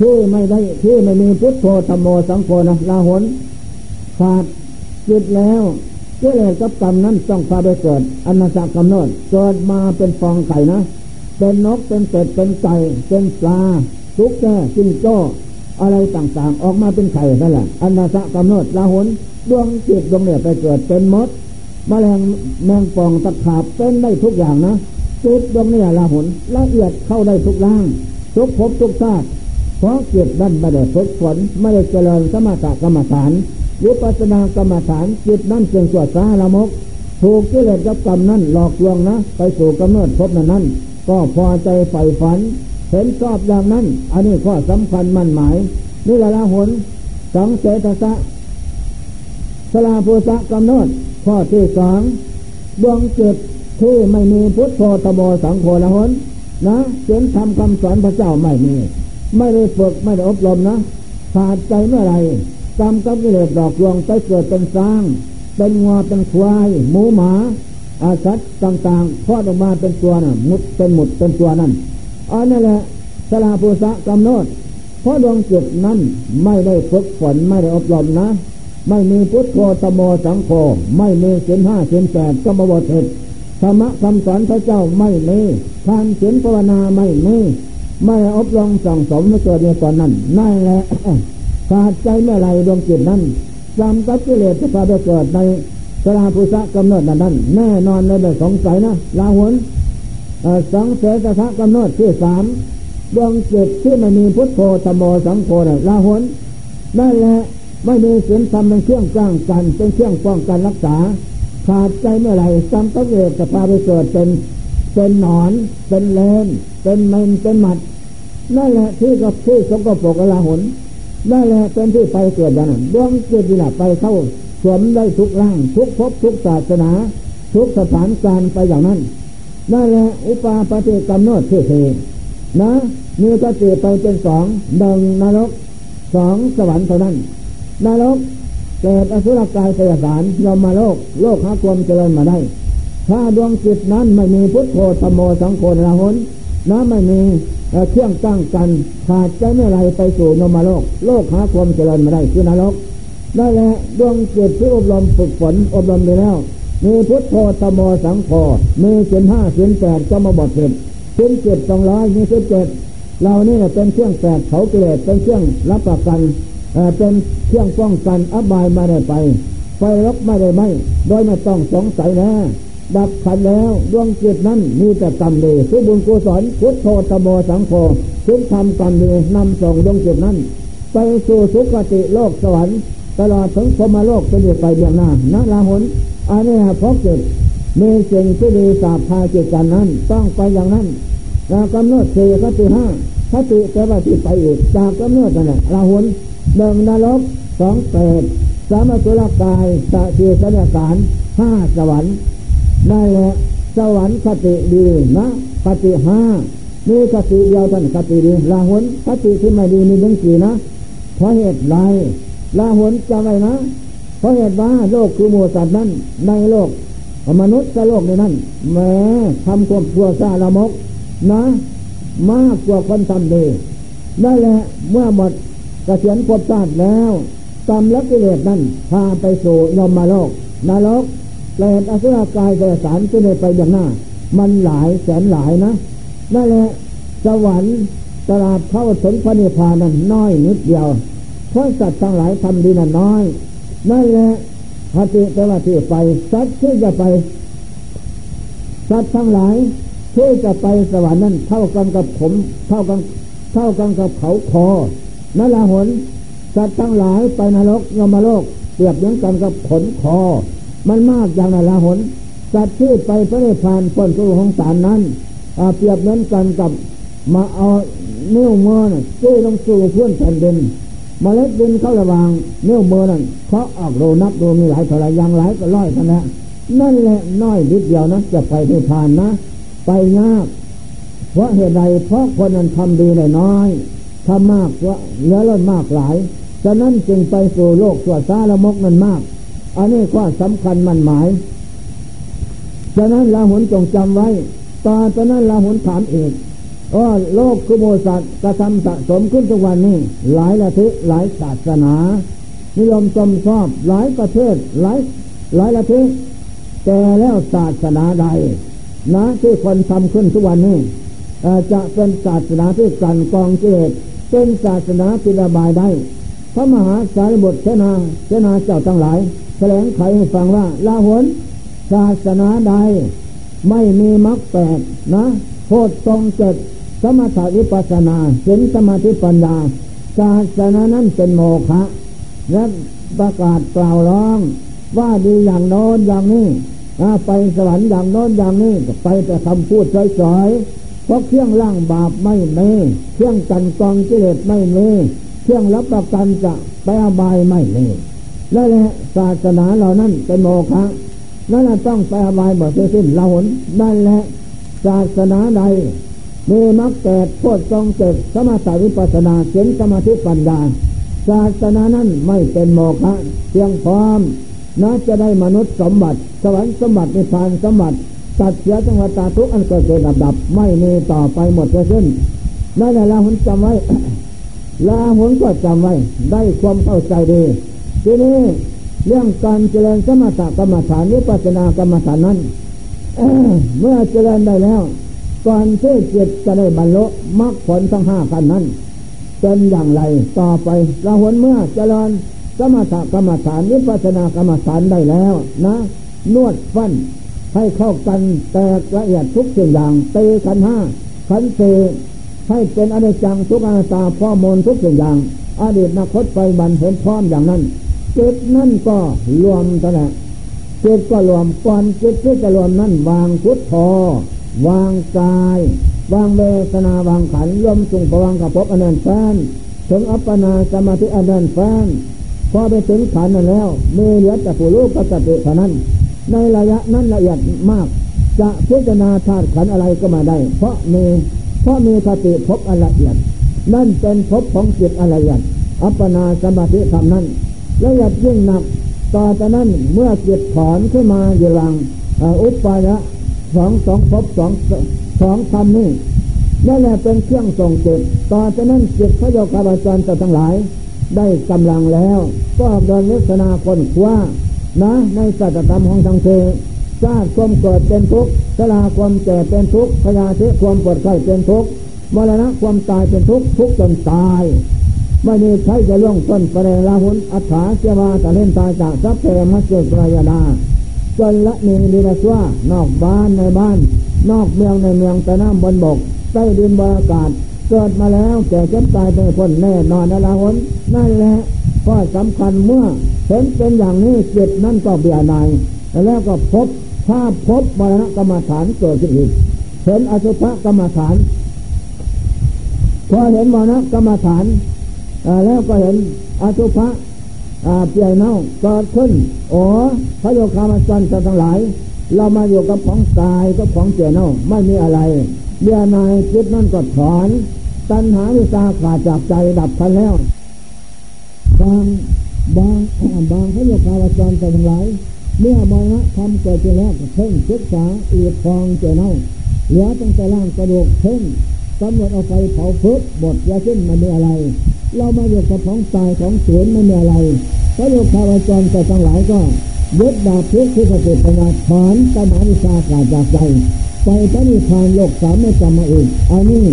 ที่ไม่ได้ที่ไม่มีพุทโธธรรมโมสังโฆนะลาหนขาดจิตแล้วกิเลสกับกรรมนั้นต้องพาไปเกิดอนัตตกำเนิดเกิดมาเป็นฟองไข่นะ เป็นนกเป็นเป็ดเป็นไก่เป็นปลาทุกแก่จิ้งโจ้อะไรต่างๆ ออกมาเป็นไข่นั่นแหละอนนาสะกำเนิดลาหนดวงจิตดวงเนี่ยไปเกิดเป็นมด มแมลงแมงป่องตะขาบเป็นได้ทุกอย่างนะจิตดวงนี่ลาหุนละเอียดเข้าได้ทุกร่าง ทุกภพทุกชาติเพราะจิตนั่นไม่ได้ฝึกฝนไม่ได้เจริญสมถกรรมฐานวิปัสสนากรรมฐานจิตนั่นจึงสวดสาละมก ถูกกิเลสกับกรรมนั่นหลอกลวงนะ ไปสู่กำเนิดภพนั้นนั้นก็พอใจใฝ่ฝัน เห็นชอบอย่างนั้น อันนี้ข้อสำคัญมั่นหมาย นี่ละละหนสองเจตสะสลาภูสะกำเนิด ข้อที่สองดวงจิตที่ไม่มีพุทธโธตโมสังโฆละหนนะเขียนทำคำสอนพระเจ้าไม่มี ไม่ได้ฝึกไม่ได้อบรมนะขาดใจเมื่อไรกรรมกับกิเลสดอกลวงไปเกิดเป็นสร้าง เป็นงอเป็นควาย หมูหมา อาสัตต่างๆพอดออกมาเป็นตัวน่ะ มุดเป็นหมุดเป็นตัวนั่นอันนั่นแหละสลาภูษะกำหนดเพราะดวงจิตนั้นไม่ได้ฝึกฝนไม่ได้อบรมนะ ไม่มีพุทธโธตโมสังโฆไม่มีเสียนห้าเสียนแปดก็มาบทเหตุธรรมะคำสอนพระเจ้าไม่มีทานเสียนภาวนาไม่มีไม่อบรมสั่งสมไม่เกิดในตอนนั้นนั่นแหละขาดใจเมื่อไรดวงจิตนั้นจำกับกิเลสจะพาไปเกิดในสลาภุษะกำเนิดนั้น แน่นอนเลยไม่สงสัยนะลาหุนสองเสตทะกำเนิดที่สามดวงจิตที่ไม่มีพุทโธธโมสังโฆลาหุนนั่นแหละ ไม่มีศีลธรรมเป็นเครื่องจ้างกัน เป็นเครื่องป้องกันรักษา ขาดใจเมื่อไหร่จำต้องเอกจะพาไปเกิดเป็นเป็นหนอน เป็นเลนเป็นเมนเป็นหมัด นั่นแหละที่กับที่สกปรกลาหุนนั่นแหละเป็นที่ไปเกิดอย่างนั้นดวงจิตนี่แหละไปเข้าสวมได้ทุกร่าง ทุกภพทุกศาสนา ทุกสถานการไปอย่างนั้นนั่นแหละอุปาปฏิกรรมโนดเทนะมีกติไปเป็นสองหนึ่งนรกสองสวรรค์เท่านั้น นรกเกิดอสุรกายเสยสารยอมมาโลก โลกหาความเจริญมาได้ ถ้าดวงจิตนั้นไม่มีพุทโธธรรมโมสังโฆราหนนะไม่มีเครื่องตั้งกันขาดใจเมื่อไรไปสู่นมโลก โลกหาความเจริญมาได้คือนรกได้แหละดวงจิตที่อบรมฝึกฝนอบรมไปแล้ว มีพุทโธตโมสังโฆมีเสียนห้าเสียนแปดก็มาบดเสร็จเสียนเจ็ดสองร้อยมีเสียนเจ็ดเรานี่เป็นเครื่องแปดเขาเกลดเป็นเครื่องรับประกัน เป็นเครื่องป้องกันอบายมาได้ไปไฟรบไม่ได้ไหมโดยไม่ต้องสงสัยนะดับขันแล้วดวงจิตนั้นมีแต่กรรมดีทุบุญกุศลพุทโธตโมสังโฆทุกทำกรรมดีนำส่งดวงจิตนั้น ไปสู่สุคติโลกสวรรค์ตลอดถึงพมโลกจะอยู่ไปเบียงหน้านาลาหนอันนี้พบจิตมีสิ่งที่ดีสาพาจิตกันนั้น ต้องไปอย่างนั้นแล้วกำเนิดสี่คติห้าคติแต่ว่าที่ไปอีกจากกำเนิดนั่นแหละลาหุน หนึ่งนรกสองเปรตสามสุรกายสะทีสัญญาการห้าสวรรค์ได้แหละสวรรค์คติดีนะคติห้ามีคติเดียวท่านคติดีลาหุนคติที่ไม่ดีมีเรื่องกี่นะเพราะเหตุไรลาหนจะไว้นะ เพราะเหตุว่าโลกคือหมูสัตว์นั้นในโลกมนุษย์กับโลกในนั้นแม้ทำความชั่วซาละมกนะ มากกว่าคนทำดีนั่นแหละเมื่อหมด กระเสียนควบชาติแล้วกรรมและกิเลสนั้นพาไปสู่ยมมาโลกนรกเปรตอสุรกายเดรัจฉานที่เนไปอย่างหน้า มันหลายแสนหลายนะนั่นแหละสวรรค์ตลาดเข้าถึงพระนิพพานนั้นน้อยนิดเดียวเพราะสัตว์ทั้งหลายทำดีนั้นน้อย นั่นแหละหติแต่ว่าที่ไปสัตว์ที่จะไป สัตว์ทั้งหลายที่จะไปสวรรค์นั้นเท่ากันกับผม เท่ากันเท่ากันกับเขาคอ นั่นละหนสัตว์ทั้งหลายไปนรกยมโลกเปรียบเหมือนกันกับขนคอ มันมากอย่างนั้นละหนสัตว์ที่ไปพระนิพพานพ้นสู่ของสารนั้นเปรียบเหมือนกันกับมาเอาเนื้อมือน่ะจี้ลงสู่พื้นแผ่นดินมเมล็ดดินเข้าระวางเนื้อมือนั่นเพราะออกโรนับโรมีหลายเท่าไรยังหลายก็ร้อยกันแล้วนั่นแหละน้อยนิดเดียวนะจะไปนิพพานนะ ไปยากเพราะเหตุใดเพราะคนนั้นทำดีน้อย ทำมากก็เหลือล้นมากหลายฉะนั้นจึงไปสู่โลกสวดซาละมกนั้นมาก อันนี้ข้อสำคัญมันหมาย ฉะนั้นลาหุนจงจำไว้ ตอนตอนนั้นลาหุนถามเอกอ๋อโลกคุโมสัตกระทำสะสมขึ้นทุกวันนี้ หลายละทิหลายศาสนา นิยมชมชอบหลายประเทศหลายหลายละทิแต่แล้วศาสนาใด นะที่คนทำขึ้นทุกวันนี้จะเป็นศาสนาที่กันกองเจต เป็นศาสนาที่ระบายได้ พระมหาสารีบุตรเสนาเสนาเจ้าทั้งหลายแถลงไขให้ฟังว่าลาหนศาสนาใด ไม่มีมรรคแปดนะโพชทรงเจ็ดสมถะวิปัสนาเห็นสมาธิปัญญาศาสนานั้นเป็นโมฆะและประกาศกล่าวร้อง ว่าดีอย่างโน้นอย่างนี้ไปสวรรค์อย่างโน้นอย่างนี้ไปแต่คำพูดสอย เพราะเครื่องล่างบาปไม่มีเครื่องกันกองกิเลสไม่มีเครื่องรับประกันจะไปอบายไม่มีนั่นแหละศาสนาเหล่านั้นเป็นโมฆะนั่นต้องไปอบายหมดสิ้นเราหนนั่นแหละศาสนาใดมีมรรคแปดโพชฌงเจ็ดสมาธิวิปัสนาเขียนสมาธิปัญญาศาสนานั้นไม่เป็นโมฆะเพียงพร้อมน่าจะได้มนุษย์สมบัติ สวรรค์สมบัตินิพพานสมบัติ ตัดเสียจังหวัดตาทุกอันเกิดเกิดดับดับ ไม่มีต่อไปหมดเส้นนั่นแหละลาหุนจำไว้ลาหุนก็จำไว้ ได้ความเข้าใจดีทีนี้เรื่องการเจริญสมถกรรมฐานวิปัสสนากรรมฐานนั้นเมื่อเจริญได้แล้วก่อนที่จิตจะได้บรรลุมรรคผลทั้งห้าขั้นนั้นเป็นอย่างไรต่อไปเราหนเมื่อเจริญสมถกรรมฐานวิปัสสนากรรมฐานได้แล้วนะ นวดฟัน ให้เข้ากันแตกละเอียดทุกสิ่งอย่างเตขันห้าขันเตให้เป็นอนิจจังทุกอนัตาพ่อมนทุกสิ่งอย่าง อดีตนาคตไปบันเห็นพร้อมอย่างนั้นจิตนั่นก็รวมกันแหละจิตก็รวมก่อนจิตที่จะรวมนั่นวางพุทธอวางกาย วางเวทนาวางขันรวมสุงประวังกับพบอนันต์แฟนถึงอัปปนาสมาธิอนันต์แฟนพอไปถึงขันนั้นแล้วมีเหลือแต่ผู้รู้ปัจจิเท่านั้น ในระยะนั้นละเอียดมาก จะพิจารณาธาตุขันอะไรก็มาได้ เพราะมีเพราะมีคติพบอละเอียด นั่นเป็นพบของจิตอละเอียด อัปปนาสมาธิธรรมนั้นละเอียดยิ่งหนักต่อจากนั้นเมื่อจิตถอนขึ้นมาอยู่หลังอุปปายะสองสองพบสองสองธรรมนี้นั่นแหละเป็นเครื่องส่งจิตต่อจากนั้นจิตพระโยคาบาจารย์ทั้งหลาย ได้กำลังแล้ว ก็เดินวิสนาคนคว้า นะในสัจธรรมของทางเทชาติความเกิดเป็นทุกข์ชราความแก่เป็นทุกข์พยาธิความปวดไข้เป็นทุกข์มรณะความตายเป็นทุกข์ทุกข์จนตายไม่มีใครจะล่วงต้นประเดลาหุนอัฏฐาเจวาตะเล่นตายจากทรัพย์เพมัจเจกรายดาจนละนีดีละว่านอกบ้านในบ้าน นอกเมืองในเมืองแต่น้ำบนบกใต้ดินบรรยากาศ เกิดมาแล้วแก่เจ็บตายเป็นคนแน่นอนนะลาหุนนั่นแหละ ก็สำคัญเมื่อเห็นเป็นอย่างนี้จิตนั่นก็เบียนายแล้วก็พบถ้าพบมรณะกรรมฐานเกิดขึ้นอีกเห็นอสุภกรรมฐานพอเห็นมรณะกรรมฐานแล้วก็เห็นอสุภะเปลี่ยนเน่าเกิดขึ้นโอ้พระโยคามาจันทร์ทั้งหลาย เรามาอยู่กับของตายก็ของเปลี่ยเน่าไม่มีอะไรเบียนายจิตนั่นก็ถอน ตัณหาวิชาขาดจากใจดับทันแล้ว บางบางบางพระโยคาวจรแต่ทั้งหลายเมื่อมรณะทำเกิดขึ้นแล้วเพ่งศึกษาอืดฟองเจเน่าเหลือตั้งแต่ล่างกระดูกเพ่งกำหนดเอาไปเผาพึบบดยาขึ้นมันมีอะไร เรามาอยู่กับของตายของสูญไม่มีอะไรพระโยคาวจรแต่ทั้งหลายก็ยึดดาบทุกข์ที่สติปัญญาถอนกรรมาวิชากาจากใจไปพระนิพพานโลกสามไม่จำมาอีกอันนี้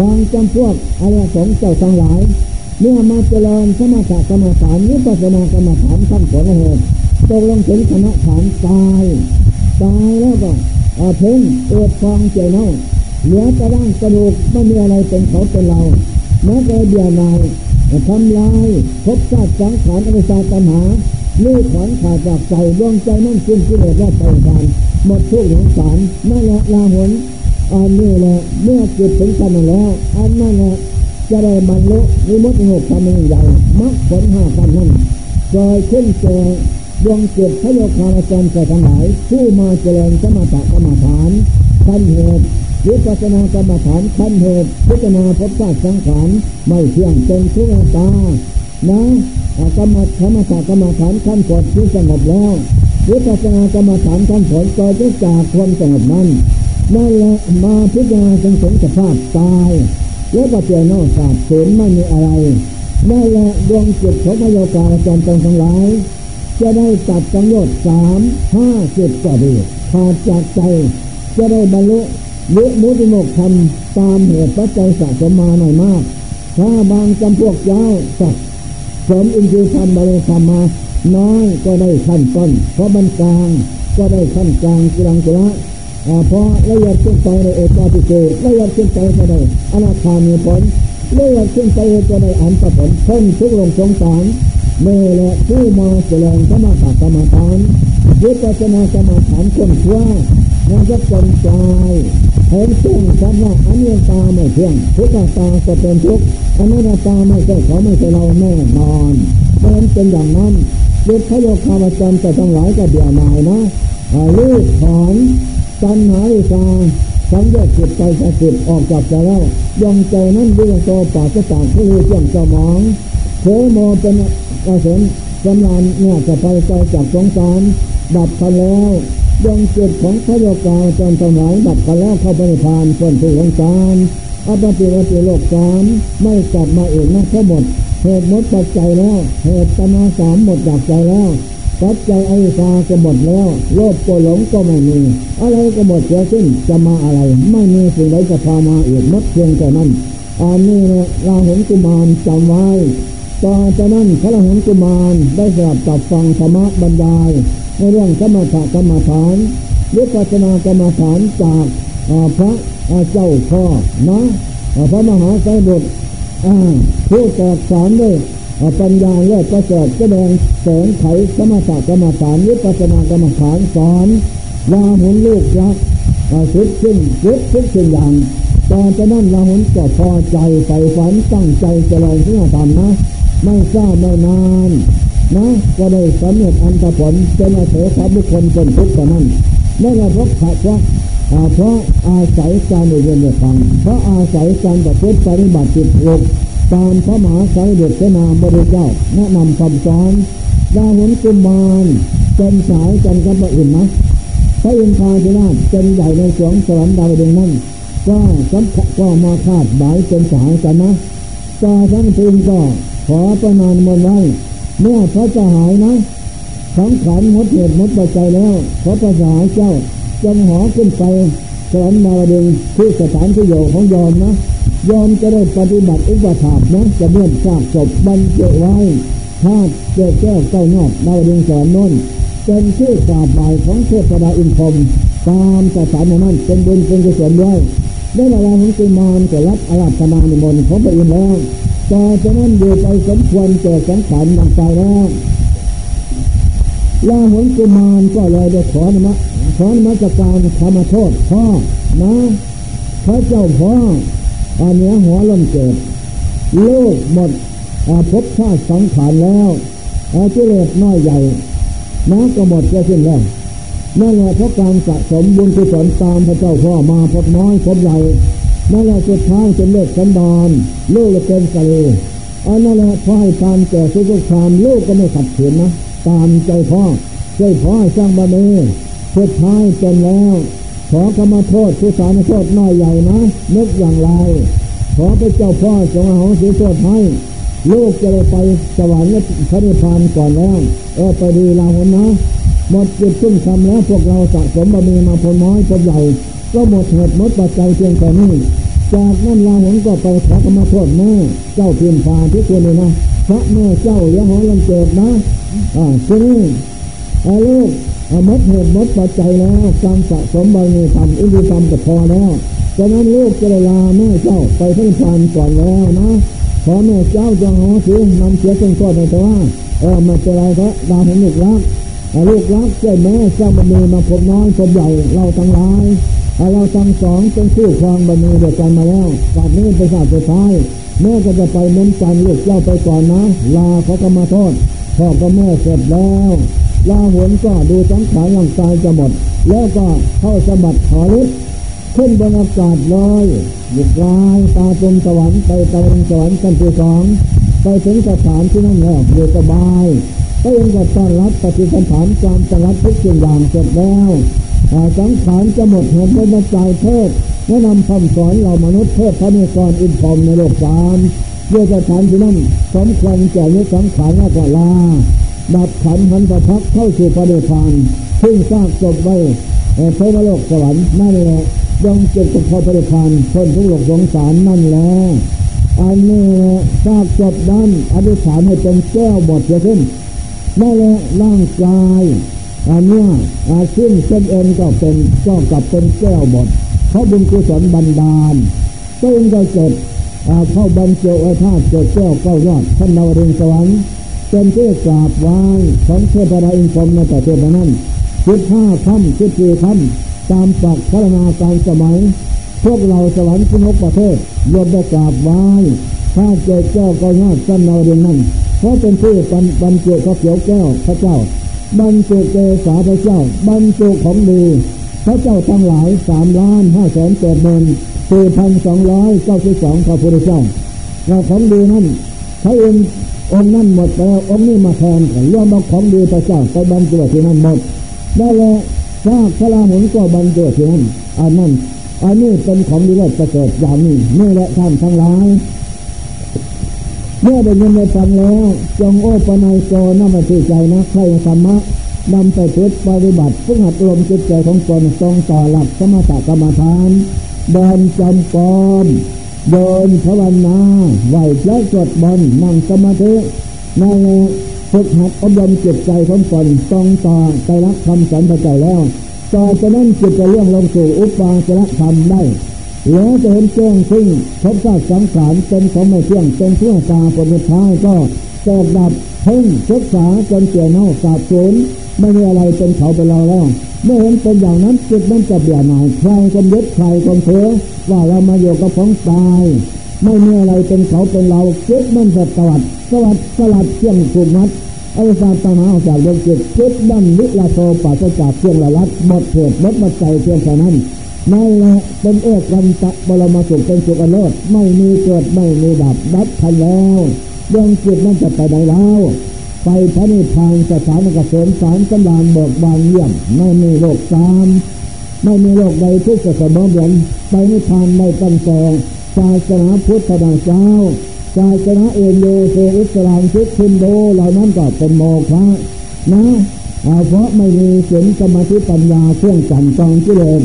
บางจำพวกอริยสงฆ์เจ้าทั้งหลาย เมื่อมาเจริญสมถะกรรมฐานนิพพานกรรมฐานขั้นผลเหตุตกลงถึงคณะฐานตายตายแล้วก็อาเพ่งเอ็ดฟองเจเน่าเหลือจะร่างกระดูกไม่มีอะไรเป็นเขาเป็นเราแม้แต่เดียวนายทำลายพบชาติสังขารอวิชาตัณหาลูกขอนขาดจากใจดวงใจนั่นขึ้นที่เหลือได้ไปการหมดทุกข์สงสารนั่นแหละลาหนอันนี้แหละเมื่อจิตถึงกันแล้วอันนั่นแหละ จะได้บรรลุนิมุติหกทำใหญ่มรรคผลห้ากันนั้นจอยขึ้นเจดวงจิตพระโยคาจารย์ทั้งหลายผู้มาเจริญสมถะกรรมฐานขั้นเหตุวิปัสสนากรรมฐานขั้นเหตุพิจารณาพบชาติสังขารไม่เที่ยงเป็นทุกขตานะกรรมธรรมศาสกรรมฐานขั้นผลที่สงบแล้ววิปัสสนากรรมฐานขั้นผลจอยจากความสงบนั้นนั่นแหละมาพิจารณาสังสมสภาพตาย แล้วก็เจอนอกศาสตร์ศูนย์ไม่มีอะไรนั่นและดวงจิตของพระโยกาอาจารย์ทั้งหลาย จะได้ตัดสังโยชน์สามห้าสิบก็ดีขาดจากใจ จะได้บรรลุยุมุติโมกธรรมตามเหตุปัจจัยสะสมมาหน่อยมาก ถ้าบางจำพวกเจ้าสัตว์สมอินทรีย์ธรรมบริธรรมมาน้อยก็ได้ขั้นต้น เพราะบรรกลางก็ได้ขั้นกลางกลางกลาง พอละเอียดขึ้นไปในเอกาติเกละเอียดขึ้นไปก็ได้อนาคามีผลละเอียดขึ้นไปก็ได้อันตผลเพิ่มทุกลงสงสารเมื่อและผู้มาเจริญสมาธิกรรมฐานวิปัสสนากรรมฐานคนชั่วมันจะจนใจเห็นเชื่งชัดว่าอันนี้ตาไม่เที่ยงทุกตาจะเป็นทุกอันนี้ตาไม่ใช่เขาไม่ใช่เราแน่นอนเพราะฉะนั้นเป็นอย่างนั้นยุทธโยคาวจรจะต้งหลายกับเดียวนายนะลูกถอน ตัณหาวิชาสังเวชจิตใจจะจิตออกจากใจแล้วยังใจนั้นเรื่องโตปาศจากผู้รู้เชื่อมสมองเทโมเป็นกระสนกำลังเนี่ยจะไปใจจากสงสารดับไปแล้วดวงจิตของพระโยกาจนสมัยดับไปแล้วเข้าไปในพานพ้นทุกข์สงสารอัปฏิวัติโลกสามไม่กลับมาอีกนะทั้งหมดเหตุหมดปัจจัยแล้วเหตุตนาสามหมดจากใจแล้ว ปัจจัยอวิชาก็หมดแล้วโลภก็หลงก็ไม่มี อะไรก็หมดเสียสิ้นจะมาอะไร ไม่มีสิ่งใดจะพามาอีกมดเพียงแต่นั้นอันนี้นี่ยเราห็นกุมารจำไว้ต่อจากนั้นพระเห็นกุมารได้สลับตับฟังธรรมบรรยาย ในเรื่องสมถกรรมฐานวิปัสสนากรรมฐานจากพระเจ้าพ่อนะพระมหาไสบุตรผู้แตกสารด้วย ปัญญาเลิศประเสริฐแสดงแสงไขสมถกรรมฐานวิปัสสนากรรมฐานสอนลาหุนลูกยักษ์สุดขึ้นสุดทุกสิ่งอย่างตอนจะนั่นลาหุนก็พอใจใฝ่ฝันตั้งใจจะลองเพื่อทำนะ ไม่ทราบไม่นานนะก็ได้สำเร็จอันตรผลเป็นอาเสขบุคคลเป็นทุกข์กว่านั้นนั่นแหละเพราะขัดว่าเพราะอาศัยการเรียนเรียนฟังเพราะอาศัยการประพฤติปฏิบัติจิตลก ตามพระมหาไสเด็จเสนามบริเจ้าแนะนำคำสอนดาหุนกุมารเป็นสายกันกับพระอินทร์นะพระอินทร์พาธิราชเป็นใหญ่ในสวงสวรรค์ดาวดึงนั้น ก็สัมผัสก็มาคาดหมายเป็นสายกันนะจาทั้งทีมก็ขอประนานมนไว้เมื่อพระจะหายนะสังขารหมดเหตุหมดปัจจัยแล้วขอประสาเจ้าจงหอขึ้นไป สวรรค์ดาดึงที่สถานที่อยู่ของยอมนะยอมจะได้ปฏิบัติอุปถาบนะจะเมื่อทราบศพบรรจุไว้ธาตุเจ้าแก้วเก้านอกดาวดึงสอนน้นเป็นชื่อกราบไหวของเทพดาอินพรมตามสถานนั้นเป็นบุญเป็นกุศลด้วยได้เวลาของกุมารก็รับอาราธนาในมนของพระอินทร์แล้วต่อจากนั้นอยู่ไปสมควรแก่สังขารดังไปแล้วลาหุนกุมารก็เลยได้ขอนมะ ขอนมาจากการธรรมโทษพ่อนะพระเจ้าพ่ออันนี้หัวล้มเกิดโลกหมดพบชาติสังขารแล้วอาจิเลสน้อยใหญ่น้ำก็หมดก็สิ้นแล้วนั่นแหละเพราะการสะสมบุญกุศลตามพระเจ้าพ่อมาพบน้อยพบใหญ่นั่นแหละสุดท้ายจะเลิกสันดานลูกเป็นกะเลอันนั้นแหละพ่อให้ตามแก่ทุกความลูกก็ไม่ขัดขืนนะ ตามใจพ่อใจพ่อสร้างบารมี สุดท้ายจนแล้ว ขอกรรมโทษผู้สารโทษน้อยใหญ่นะนึกอย่างไร ขอพระเจ้าพ่อทรงอาหงสีโทษให้ลูกจะได้ไปสวรรค์และพระนิพพานก่อนแล้วเออไปดีลาหนนะหมดจุดขึ้นคำแล้วพวกเราสะสมบารมีมาพอน้อยพอใหญ่ก็หมดเหตุหมดปัจจัยเพียงแต่นี้จากนั้นลาหนก็ไปขอกรรมโทษแม่เจ้าเพียงพาที่ควรเลยนะพระแม่เจ้าเลี้ยงหอลังเกิดนะอ่าทีนี้อา ลูกหมดเหตุหมดปัจจัยแล้วการสะสมบารมีทำอินทรีย์ทำก็พอแล้วฉะนั้นลูกจะได้ลาแม่เจ้าไปพระนิพานก่อนแล้วนะขอแม่เจ้าจะหอถือนำเสียซึ่งโทษในแต่ว่าเออมาเป็นไรเพราะดาวเห็นลูกรักลูกรักเจ้าแม่เจ้าบารมีมาพบน้อยพบใหญ่เราทั้งหลายเราทั้งสองเป็นคู่ครองบารมีเดียวกันมาแล้วจากนี้ไปศาสตร์สุดท้ายแม่ก็จะไปเน้นจันลูกเจ้าไปก่อนนะลาเขาก็มาโทษพ่อกับแม่เสร็จแล้ว ลาหวนก็ดูสังขารร่างกายจะหมด แล้วก็เข้าสมบัติขอฤทธิ์ขึ้นบนอากาศลอยหยุดลายตาจมสวรรค์ไปตะวันสวรรค์กันที่สองไปถึงสถานที่นั่นแล้วอยู่สบายก็ยังจะต้อนรับปฏิสันฐานการจัรับทุกสิ่งอย่างเสร็จแล้วสังขารจะหมดเหตุไม่ใจเทศแนะนำคำสอนเรามนุษย์เทศพระนิกรอินพรมในโลกสามเพื่อจะฐานที่นั่นสมควรแก่ยุสังขารและกลา ดับขันหันประพักเข้าสู่ประเดชานพึ่งซากจบไว้เทวโลกสวรรค์นั่นแหละย่อมเกิดกับพระประเดชานคนทุกโลกสงสารนั่นแหละอันนี้ซากจบด้านอธิษฐานให้เป็นแก้วบทเสียขึ้นนั่นแหละร่างกายอันนี้อาซึ่งเส้นเอ็นก็เป็นก็กลับเป็นแก้วบทเขาบุญกุศลบันดาลก็ยังจะเกิดเข้าบรรจุอาธาตุเกิดแก้วเก้ายอดท่านนวรินสวรรค์ เป็นเทศกราบไหว้ของเทพดาอินทร์ในแต่เทพนั้นคิดห้าคำคิดสี่คำตามปักพัฒนาการสมัย พวกเราสวรรค์ทุกประเทศรวมได้กราบไหว้ถ้าเจอแก้วก็ยอดท่านนวรินนั้นเพราะเป็นที่บรรจุพระเขียวแก้วพระเจ้า บรรจุเกษาพระเจ้า บรรจุของดีพระเจ้าทั้งหลายสามล้านห้าแสนเจ็ดหมื่นสี่พันสองร้อยเก้าสิบสองพระพุทธเจ้าเราของดีนั้นเขาเอง องค์นั้นหมดแล้วองค์นี้มาแทนกันรวมเอาของดีพระเจ้าไปบรรจุที่นั่นหมดได้แล้วซากพระราหุนก็บรรจุที่นั่นอันนั้นอันนี้เป็นของดีเลิศประเสริฐอย่างนี้นี่แหละท่านทั้งหลายเมื่อได้ยินได้ฟังแล้ว จงโอ้ปนัยโกนำมาที่ใจนะใครธรรมะนำไปพิปฏิบัติฝึกหัดลมจิตใจของตนทรงต่อหลักสมถกรรมฐานเดินจำกรม เดินภาวนาไหวพระสวดบนนั่งสมาธินั่นฝึกหัดอบรมจิตใจของตนตรงต่อใจรักคำสอนพระเจ้าแล้วต่อจากนั้นจิตจะเลื่องลงสู่อุปาจระธรรมได้ แล้วจะเห็นแจ้งซึ่งพบว่าสังขารเป็นของไม่เที่ยงเป็นเพื่อตาผลท้ายก็แตกดับเพ่งศึกษาจนเกี่ยวเน่าสาบสูญไม่มีอะไรเป็นเขาเป็นเราแล้วเมื่อเห็นเป็นอย่างนั้นจิตมันจะเบี่ยหน่ายใครก็ยึดใครก็เถอว่าเรามาอยู่กับของตาย ไม่มีอะไรเป็นเขาเป็นเราจิตมันจะสวัสดสวัสดสลัดเชี่ยงกุมัดอริสาตนาออกจากดวงจิตจิตดันนิลาโตปัสจากเชี่ยงละลัดหมดเหตุหมดปัจจัยเพียงแค่นั้น นั่นแหละเป็นเอกวันตะบรมสุขเป็นสุขอโลดไม่มีเกิดไม่มีดับดับทันแล้วดวงจิตมันจะไปไหนแล้วไปพระนิพพานสถานกเสริมสารสำราญเบิกบานเยี่ยมไม่มีโลกสามไม่มีโลกใดที่จะเสมอเหมือนไปนิพพานไม่ตั้งแต่ศาสนาพุทธดาเจ้าศาสนาเอนโยโซอิสลามชิดคุณโดเหล่านั้นก็เป็นโมฆะนะเพราะไม่มีศีลสมาธิปัญญาเครื่องจันตองกิเลส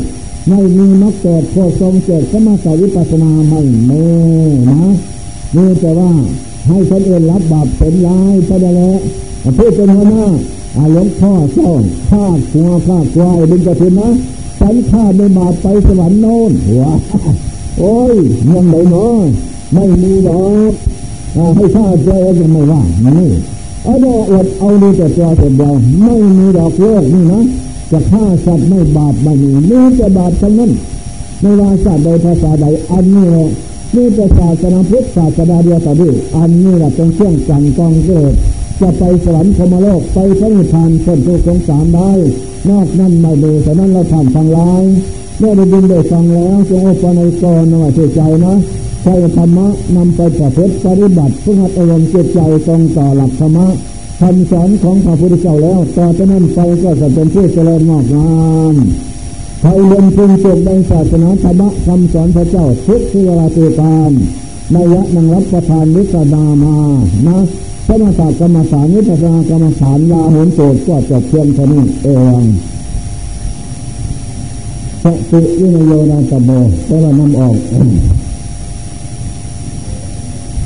ไม่มีมรรคเกิดโพทรงเกิดสมาธิวิปัสนาไม่เม่นะนี่แต่ว่าให้คนอื่นรับบาปเป็นลายไปได้แล้วพูดเป็นหัวหน้าอาหลวงพ่อเจ้าข้าหัวข้าควายดึงจะถึงนะฉันข้าไม่บาปไปสวรรค์โน้นหัวโอ้ยยังไหนเนาะไม่มีดอกให้ข้าเจอยังไม่ว่านี่เอาดอกอดเอาดีแต่ตัวเดียวไม่มีดอกโลกนี่นะ จะฆ่าสัตว์ไม่บาปไม่มีนี่จะบาปทั้งนั้นไม่ว่าสัตว์ใดภาษาใดอันนี้นี่จะศาสนาพุทธศาสนาเดียวกันด้วยอันนี้แหละเป็นเครื่องจังกองเกิดจะไปสวรรค์พมโลกไปพระนิพพานคนทุกสงสารได้ นอกนั้นไม่มีฉะนั้นเราทำทางร้ายเมื่อได้ยินได้ฟังแล้วจงอปในกรนว่าเสียใจนะใช้ธรรมะนำไปประพฤติปฏิบัติเพื่อหัดอารมณ์จิตใจตรงต่อหลักธรรมะ คำสอนของพระพุทธเจ้าแล้วต่อจากนั้นไปก็จะเป็นผู้เจริญงอกงามใครเรียนพึงจบในศาสนาธรรมะคำสอนพระเจ้าทุกเวลาตุการนายะนังรับประทานนิสดามานะพระมาศากรรมฐานนิพพานกรรมฐานลาหุนโจทก็จบเพียงเท่านี้เองสติวินโยนาตโมแปลว่านำออก